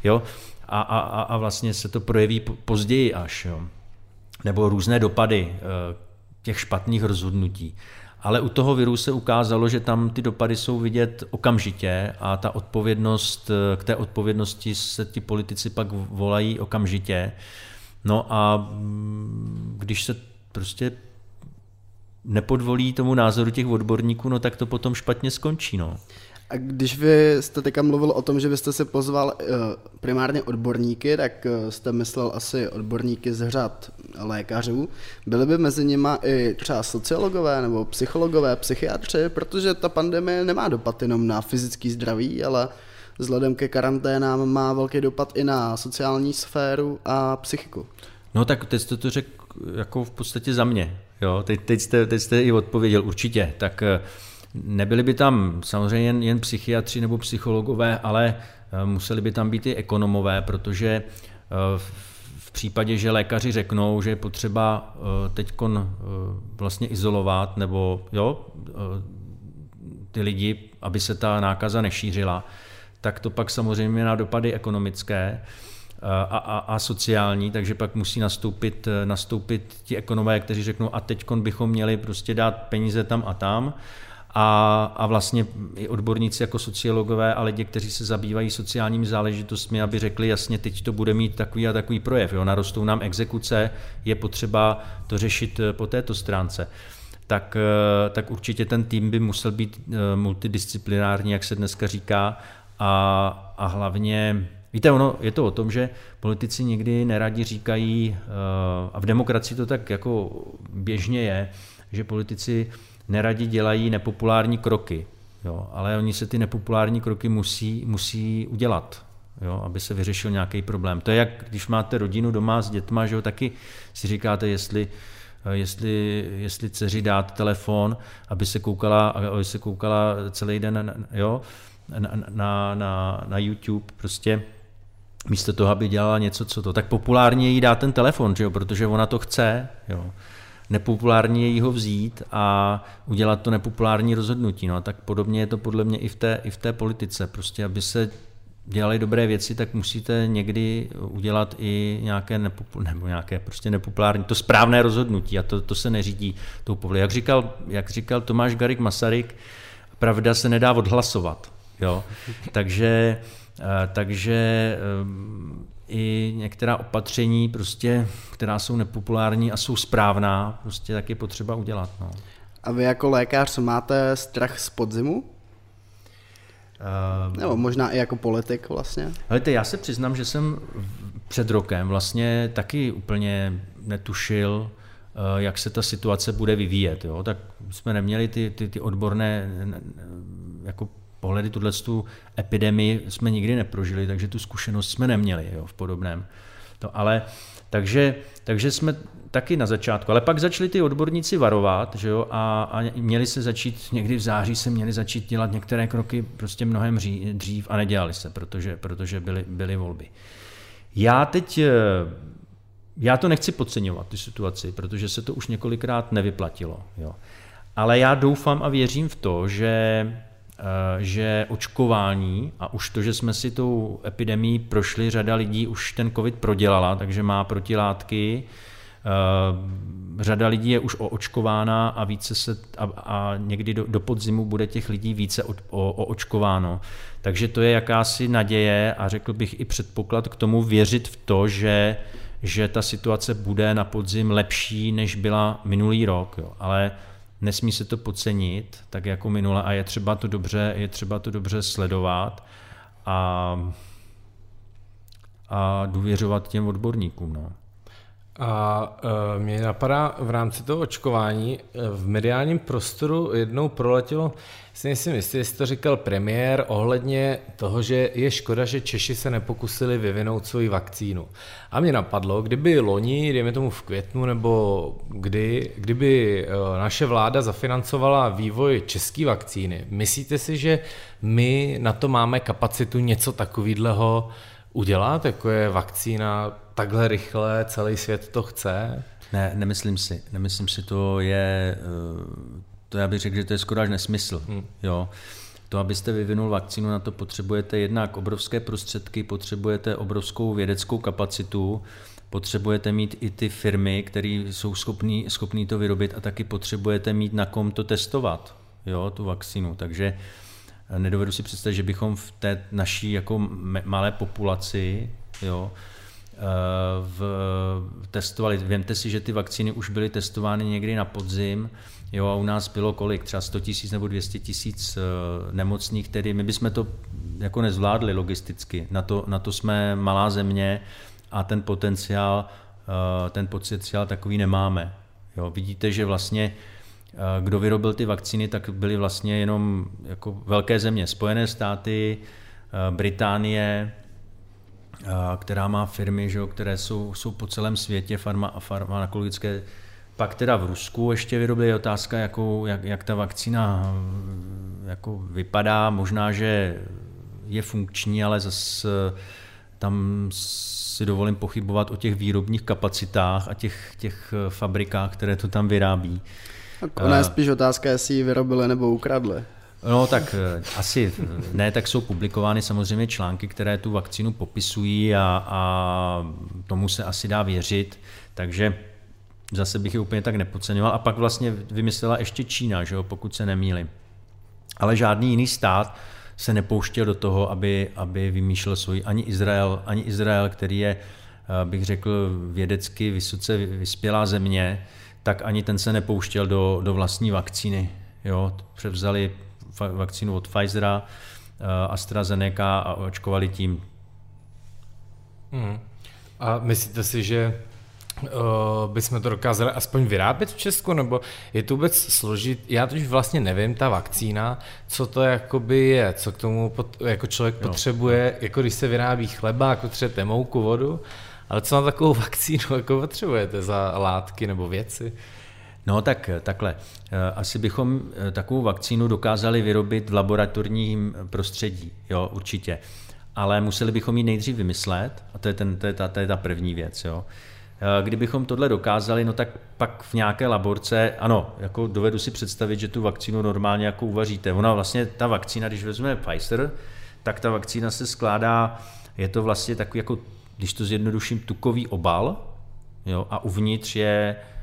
jo, a, a, a vlastně se to projeví později až, jo. Nebo různé dopady eh, těch špatných rozhodnutí. Ale u toho viru se ukázalo, že tam ty dopady jsou vidět okamžitě a ta odpovědnost, eh, k té odpovědnosti se ti politici pak volají okamžitě. No a mm, když se prostě nepodvolí tomu názoru těch odborníků, no tak to potom špatně skončí. No. A když vy jste teďka mluvil o tom, že byste si pozval uh, primárně odborníky, tak uh, jste myslel asi odborníky z řad lékařů. Byly by mezi nimi i třeba sociologové nebo psychologové, psychiatři, protože ta pandemie nemá dopad jenom na fyzický zdraví, ale vzhledem ke karanténám má velký dopad i na sociální sféru a psychiku. No tak teď jste to řekl jako v podstatě za mě. Jo, teď, teď, jste, teď jste i odpověděl, určitě. Tak eh, nebyli by tam samozřejmě jen, jen psychiatři nebo psychologové, ale eh, museli by tam být i ekonomové, protože eh, v případě, že lékaři řeknou, že je potřeba teď vlastně izolovat nebo jo, ty lidi, aby se ta nákaza nešířila, tak to pak samozřejmě má dopady ekonomické a, a, a sociální, takže pak musí nastoupit, nastoupit ti ekonomé, kteří řeknou, a teď bychom měli prostě dát peníze tam a tam. A, a vlastně i odborníci jako sociologové a lidi, kteří se zabývají sociálními záležitostmi, aby řekli jasně, teď to bude mít takový a takový projev. Jo? Narostou nám exekuce, je potřeba to řešit eh, po této stránce. Tak, eh, tak určitě ten tým by musel být eh, multidisciplinární, jak se dneska říká, a, a hlavně Víte, ono je to o tom, že politici někdy neradi říkají, eh, a v demokracii to tak jako běžně je, že politici neradi dělají nepopulární kroky, jo, ale oni se ty nepopulární kroky musí, musí udělat, jo, aby se vyřešil nějaký problém. To je jak když máte rodinu doma s dětma, že jo, taky si říkáte, jestli eh, jestli, jestli dceři dát telefon, aby se koukala, aby se koukala celý den jo, na, na, na, na YouTube, prostě místo toho, aby dělala něco, co to, tak populárně jí dá ten telefon, že jo, protože ona to chce, jo. Nepopulárně jí ho vzít a udělat to nepopulární rozhodnutí. No a tak podobně je to podle mě i v té, i v té politice. Prostě, aby se dělali dobré věci, tak musíte někdy udělat i nějaké, nepopul, nebo nějaké prostě nepopulární, to správné rozhodnutí a to, to se neřídí tou povoli. Jak říkal, jak říkal Tomáš Garik Masaryk, pravda se nedá odhlasovat. Jo? Takže takže eh, i některá opatření, prostě, která jsou nepopulární a jsou správná, prostě tak je potřeba udělat. No. A vy jako lékař máte strach z podzimu? Uh, Nebo možná i jako politik vlastně? Hledajte, já se přiznám, že jsem před rokem vlastně taky úplně netušil, jak se ta situace bude vyvíjet. Jo? Tak jsme neměli ty, ty, ty odborné jako pohledy tuhle tu epidemii jsme nikdy neprožili, takže tu zkušenost jsme neměli jo, v podobném. To, ale takže, takže jsme taky na začátku, ale pak začali ty odborníci varovat, že jo, a, a měli se začít, někdy v září se měli začít dělat některé kroky prostě mnohem dřív a nedělali se, protože, protože byly, byly volby. Já teď, eh, já to nechci podceňovat, ty situaci, protože se to už několikrát nevyplatilo, jo. Ale já doufám a věřím v to, že že očkování a už to, že jsme si tou epidemí prošli, řada lidí už ten covid prodělala, takže má protilátky, eh, řada lidí je už oočkována a více se a, a někdy do, do podzimu bude těch lidí více o, o, oočkováno. Takže to je jakási naděje a řekl bych i předpoklad k tomu věřit v to, že, že ta situace bude na podzim lepší, než byla minulý rok. Jo. Ale nesmí se to podcenit, tak jako minule, a je třeba to dobře, je třeba to dobře sledovat a, a důvěřovat těm odborníkům. No. A e, mě napadá v rámci toho očkování, e, v mediálním prostoru jednou proletělo, si nejsem jistý, jestli to říkal premiér, ohledně toho, že je škoda, že Češi se nepokusili vyvinout svoji vakcínu. A mě napadlo, kdyby loni, dejme tomu v květnu, nebo kdy, kdyby e, naše vláda zafinancovala vývoj české vakcíny, myslíte si, že my na to máme kapacitu něco takového udělat, jako je vakcína takhle rychle, celý svět to chce? Ne, nemyslím si. Nemyslím si, to je, eh, to já bych řekl, že to je skoro až nesmysl. Hmm. Jo. To, abyste vyvinul vakcínu, na to potřebujete jednak obrovské prostředky, potřebujete obrovskou vědeckou kapacitu, potřebujete mít i ty firmy, které jsou schopní, schopní to vyrobit a taky potřebujete mít na kom to testovat, jo, tu vakcínu. Takže nedovedu si představit, že bychom v té naší jako malé populaci jo, eh, v, testovali. Vemte si, že ty vakcíny už byly testovány někdy na podzim, jo, a u nás bylo kolik, třeba 100 tisíc nebo 200 tisíc eh, nemocných, tedy my bychom to jako nezvládli logisticky. Na to, na to jsme malá země a ten potenciál, eh, ten potenciál takový nemáme. Jo, vidíte, že vlastně kdo vyrobil ty vakcíny, tak byly vlastně jenom jako velké země. Spojené státy, Británie, která má firmy, že, které jsou, jsou po celém světě farma, farmakologické. Pak teda v Rusku ještě vyrobili otázka, jakou, jak, jak ta vakcína jako vypadá. Možná, že je funkční, ale zase tam si dovolím pochybovat o těch výrobních kapacitách a těch, těch fabrikách, které to tam vyrábí. Ona je spíš otázka, jestli ji vyrobili nebo ukradli. No tak eh, asi ne, tak jsou publikovány samozřejmě články, které tu vakcínu popisují a, a tomu se asi dá věřit, takže zase bych ji úplně tak nepodceňoval. A pak vlastně vymyslela ještě Čína, že jo, pokud se nemýlím. Ale žádný jiný stát se nepouštěl do toho, aby, aby vymýšlel svůj, ani Izrael, ani Izrael, který je, eh, bych řekl, vědecky vysoce vyspělá země, tak ani ten se nepouštěl do, do vlastní vakcíny. Jo, převzali vakcínu od Pfizera, eh, AstraZeneca a očkovali tím. Hmm. A myslíte si, že uh, bychom to dokázali aspoň vyrábět v Česku, nebo je to vůbec složit? Já totiž vlastně nevím, ta vakcína, co to jakoby je, co k tomu pot, jako člověk jo. potřebuje, jako když se vyrábí chleba, jako potřebujete mouku, vodu, ale co na takovou vakcínu jako potřebujete za látky nebo věci? No tak takhle. Eh, asi bychom eh, takovou vakcínu dokázali vyrobit v laboratorním prostředí, jo, určitě. Ale museli bychom ji nejdřív vymyslet, a to je, ten, to je, ta, to je ta první věc, jo. Eh, kdybychom tohle dokázali, no tak pak v nějaké laborce, ano, jako dovedu si představit, že tu vakcínu normálně jako uvaříte. Ona vlastně, ta vakcína, když vezmeme Pfizer, tak ta vakcína se skládá, je to vlastně takový jako, když to zjednoduším, tukový obal, jo, a uvnitř je Eh,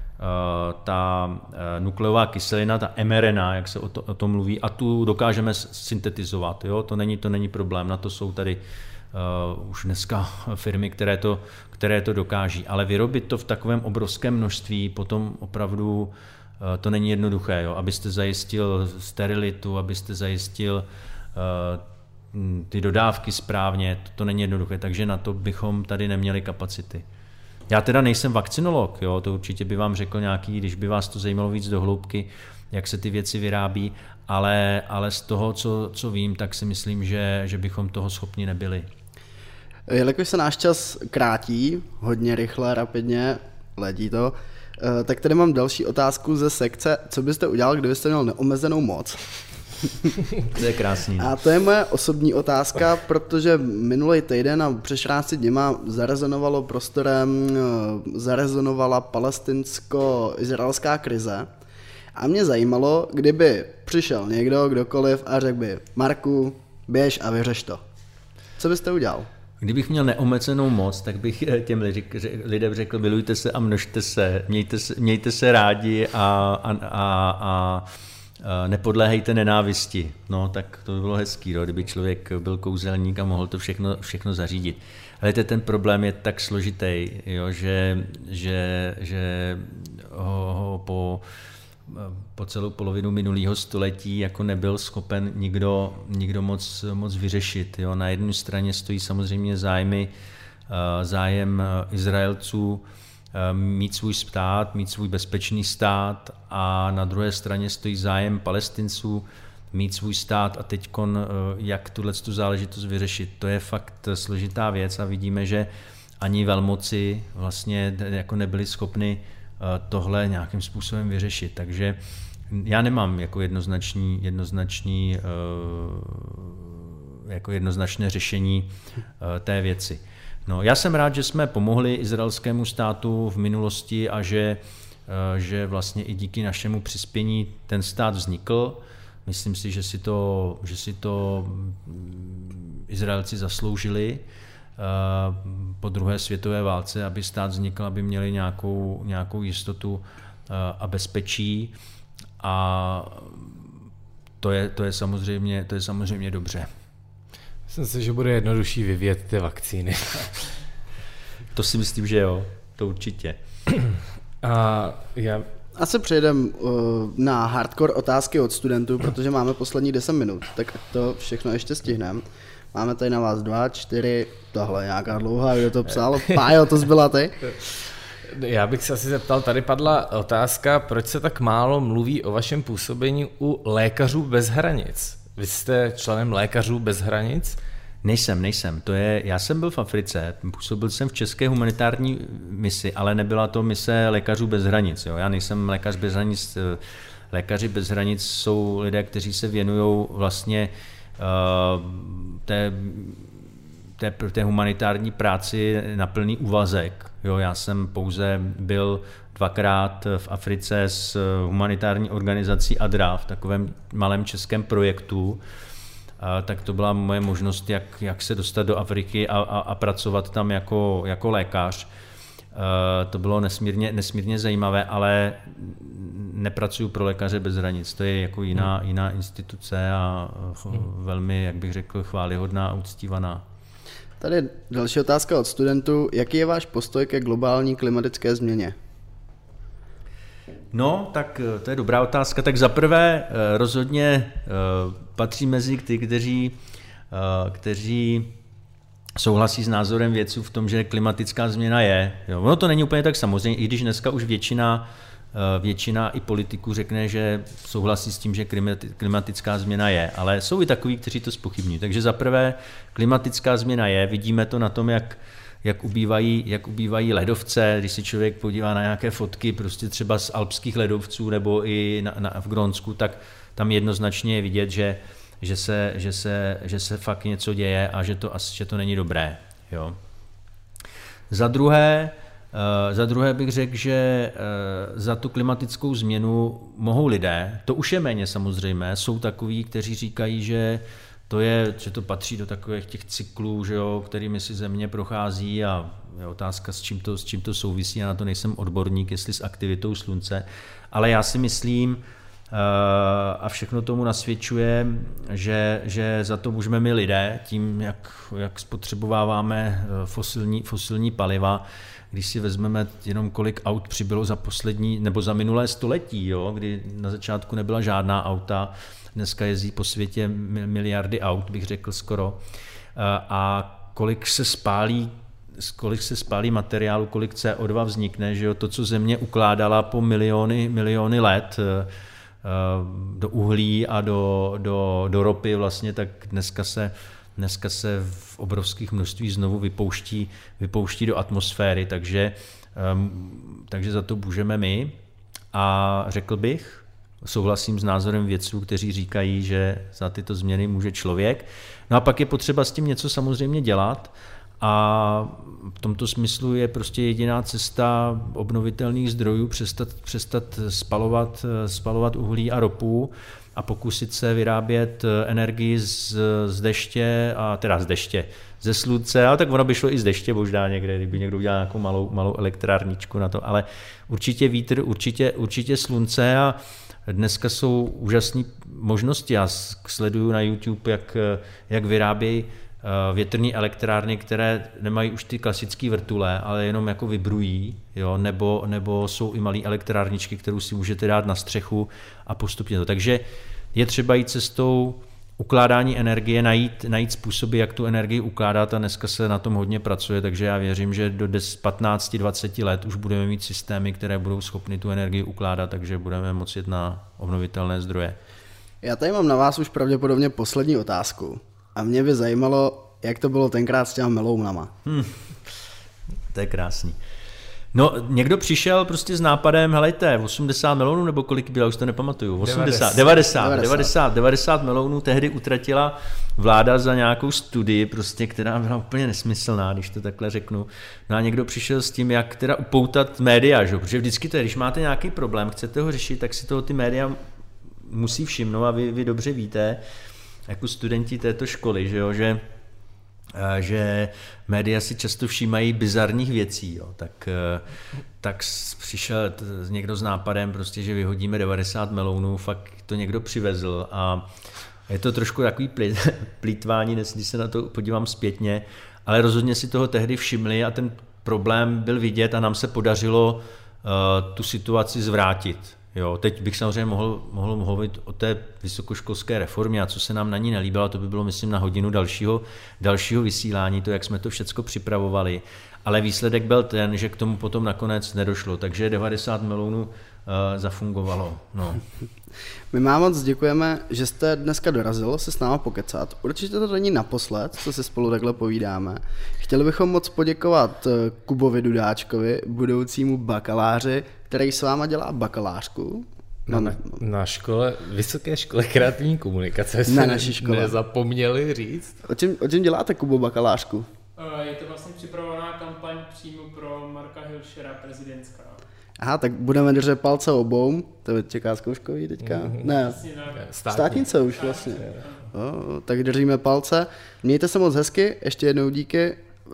ta eh, nukleová kyselina, ta mRNA, jak se o, to, o tom mluví, a tu dokážeme syntetizovat. Jo? To, není, to není problém, na to jsou tady uh, už dneska firmy, které to, které to dokáží. Ale vyrobit to v takovém obrovském množství, potom opravdu uh, to není jednoduché. Jo? Abyste zajistil sterilitu, abyste zajistil uh, ty dodávky správně, to, to není jednoduché, takže na to bychom tady neměli kapacity. Já teda nejsem vakcinolog, jo, to určitě by vám řekl nějaký, když by vás to zajímalo víc do hloubky, jak se ty věci vyrábí, ale, ale z toho, co, co vím, tak si myslím, že, že bychom toho schopni nebyli. Jelikož se náš čas krátí, hodně rychle, rapidně, letí to, eh, tak tady mám další otázku ze sekce. Co byste udělal, kdybyste měl neomezenou moc? To je krásný. A to je moje osobní otázka, protože minulý týden a před 14 dněma zarezonovalo prostorem, eh, zarezonovala palestinsko-izraelská krize. A mě zajímalo, kdyby přišel někdo, kdokoliv a řekl by, Marku, běž a vyřeš to. Co byste udělal? Kdybych měl neomezenou moc, tak bych eh, těm lidem řekl, milujte se a množte se, mějte se, mějte se rádi a, a, a, a nepodléhejte nenávisti. No, tak to by bylo hezký, no, kdyby člověk byl kouzelník a mohl to všechno, všechno zařídit. Ale ten problém je tak složitý, jo, že, že, že ho, ho po, po celou polovinu minulého století jako nebyl schopen nikdo, nikdo moc, moc vyřešit. Jo. Na jedné straně stojí samozřejmě zájmy, zájem Izraelců, Eh, mít svůj stát, mít svůj bezpečný stát a na druhé straně stojí zájem palestinců mít svůj stát a teď eh, jak tuhle tu záležitost vyřešit. To je fakt složitá věc a vidíme, že ani velmoci vlastně jako nebyli schopni eh, tohle nějakým způsobem vyřešit. Takže já nemám jako jednoznačný, jednoznačný jako jednoznačné řešení té věci. No, já jsem rád, že jsme pomohli izraelskému státu v minulosti a že, eh, že vlastně i díky našemu přispění ten stát vznikl. Myslím si, že si to, že si to mm, Izraelci zasloužili eh, po druhé světové válce, aby stát vznikl, aby měli nějakou, nějakou jistotu eh, a bezpečí. A to je, to je, samozřejmě, to je samozřejmě dobře. Myslím si, že bude jednodušší vyvět ty vakcíny. to si myslím, že jo, to určitě. A já... Asi přejdem uh, na hardcore otázky od studentů, protože máme poslední 10 minut, tak to všechno ještě stihneme. Máme tady na vás dva, čtyři, tohle nějaká dlouhá, kdo to psal, Pájo, to zbyla ty. Já bych se asi zeptal, tady padla otázka, proč se tak málo mluví o vašem působení u lékařů bez hranic. Vy jste členem Lékařů bez hranic? Nejsem, nejsem. To je, já jsem byl v Africe, působil jsem v České humanitární misi, ale nebyla to mise Lékařů bez hranic. Jo. Já nejsem lékař bez hranic. Lékaři bez hranic jsou lidé, kteří se věnují vlastně uh, té, té, té humanitární práci na plný úvazek. Jo, já jsem pouze byl dvakrát v Africe s humanitární organizací ADRA v takovém malém českém projektu, tak to byla moje možnost, jak, jak se dostat do Afriky a, a, a pracovat tam jako, jako lékař. To bylo nesmírně, nesmírně zajímavé, ale nepracuju pro lékaře bez hranic. To je jako jiná, hmm. jiná instituce a velmi, jak bych řekl, chválihodná a uctívaná. Tady další otázka od studentů. Jaký je váš postoj ke globální klimatické změně? No, tak eh, to je dobrá otázka. Tak za prvé eh, rozhodně eh, patří mezi ty, kteří, kteří souhlasí s názorem vědců v tom, že klimatická změna je. Jo, ono to není úplně tak samozřejmě, i když dneska už většina, většina i politiků řekne, že souhlasí s tím, že klimatická změna je, ale jsou i takový, kteří to spochybní. Takže za prvé klimatická změna je, vidíme to na tom, jak jak ubývají, jak ubývají ledovce, když si člověk podívá na nějaké fotky prostě třeba z alpských ledovců nebo i na, na, v Grónsku, tak tam jednoznačně je vidět, že, že, se, že, se, že se fakt něco děje a že to, že to není dobré. Jo. Za druhé, Uh, za druhé bych řekl, že uh, za tu klimatickou změnu mohou lidé, to už je méně samozřejmě, jsou takoví, kteří říkají, že to je, že to patří do takových těch cyklů, že jo, kterými si země prochází a je otázka, s čím, to, s čím to souvisí, já na to nejsem odborník, jestli s aktivitou slunce, ale já si myslím, eh, a všechno tomu nasvědčuje, že, že za to můžeme my lidé, tím, jak, jak spotřebováváme eh, fosilní, fosilní paliva, když si vezmeme jenom kolik aut přibylo za poslední, nebo za minulé století, jo, kdy na začátku nebyla žádná auta, Dneska jezdí po světě miliardy aut, bych řekl skoro. A kolik se spálí kolik se spálí materiálu, kolik CO2 vznikne, že jo, to, co země ukládala po miliony, miliony let eh, do uhlí a do, do, do ropy vlastně, tak dneska se, dneska se v obrovských množství znovu vypouští, vypouští do atmosféry, takže, ehm, takže za to můžeme my. A řekl bych, souhlasím s názorem vědců, kteří říkají, že za tyto změny může člověk. No a pak je potřeba s tím něco samozřejmě dělat a v tomto smyslu je prostě jediná cesta obnovitelných zdrojů přestat, přestat spalovat, spalovat uhlí a ropu a pokusit se vyrábět energii z, z deště, a teda z deště, ze slunce, ale tak ono by šlo i z deště možná někde, kdyby někdo udělal nějakou malou, malou elektrárničku na to, ale určitě vítr, určitě, určitě slunce a dneska jsou úžasné možnosti. Já sleduju na YouTube, jak, jak vyrábějí Eh, větrné elektrárny, které nemají už ty klasické vrtule, ale jenom jako vybrují, jo, nebo, nebo jsou i malé elektrárničky, kterou si můžete dát na střechu a postupně to. Takže je třeba jít cestou ukládání energie, najít, najít způsoby, jak tu energii ukládat a dneska se na tom hodně pracuje, takže já věřím, že do 15-20 let už budeme mít systémy, které budou schopny tu energii ukládat, takže budeme moci jít na obnovitelné zdroje. Já tady mám na vás už pravděpodobně poslední otázku. A mě by zajímalo, jak to bylo tenkrát s těma melounama. Hmm. To je krásný. No, někdo přišel prostě s nápadem, helejte, 80 melonů, nebo kolik bylo, už to nepamatuju, 80, 90, 90, 90, 90 melonů tehdy utratila vláda za nějakou studii, prostě, která byla úplně nesmyslná, když to takhle řeknu. No a někdo přišel s tím, jak teda upoutat média, že? protože vždycky to je, když máte nějaký problém, chcete ho řešit, tak si toho ty média musí všimnout a vy, vy dobře víte, jako studenti této školy, že, jo, že že média si často všímají bizarních věcí, jo. Tak, e, tak přišel někdo s nápadem, prostě, že vyhodíme 90 melounů, fakt to někdo přivezl a je to trošku takový plítvání, když se na to podívám zpětně, ale rozhodně si toho tehdy všimli a ten problém byl vidět a nám se podařilo uh, tu situaci zvrátit. Jo, teď bych samozřejmě mohl, mohl mluvit o té vysokoškolské reformě a co se nám na ní nelíbilo, to by bylo, myslím, na hodinu dalšího, dalšího vysílání, to, jak jsme to všechno připravovali. Ale výsledek byl ten, že k tomu potom nakonec nedošlo, takže 90 milionů uh, zafungovalo. No. My vám moc děkujeme, že jste dneska dorazil se s náma pokecat. Určitě to není naposled, co si spolu takhle povídáme. Chtěli bychom moc poděkovat eh, Kubovi Dudáčkovi, budoucímu bakaláři který s váma dělá bakalářku. Na, na, na škole, vysoké škole kreativní komunikace na naší škole. nezapomněli říct. O čem, o čem děláte, Kubo, bakalářku? Je to vlastně připravovaná kampaň přímo pro Marka Hilšera, prezidentská. Aha, tak budeme držet palce obou. To čeká zkouškový teďka? Mm-hmm. Ne, Státní. státnice už vlastně. O, tak držíme palce. Mějte se moc hezky, ještě jednou díky.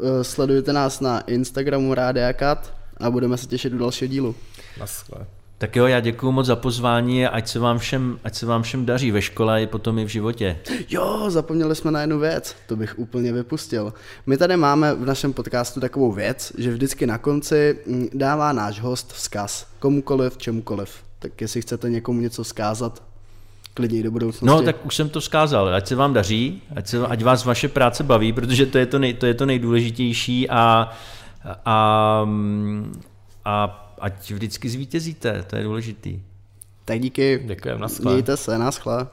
Eh, sledujte nás na Instagramu Rádia Kat a budeme se těšit do dalšího dílu. Naschle. Tak jo, já děkuji moc za pozvání a ať se vám všem, ať se vám všem daří ve škole i potom i v životě. Jo, zapomněli jsme na jednu věc, to bych úplně vypustil. My tady máme v našem podcastu takovou věc, že vždycky na konci mm, dává náš host vzkaz komukoliv, čemukoliv. Tak jestli chcete někomu něco vzkázat, klidně do budoucnosti. No, tak už jsem to vzkázal. Ať se vám daří, ať, se, ať vás vaše práce baví, protože to je to, nej, to, je to nejdůležitější a, a, a ať vždycky zvítězíte, to je důležitý. Tak díky. Děkujeme, Mějte se, naschle.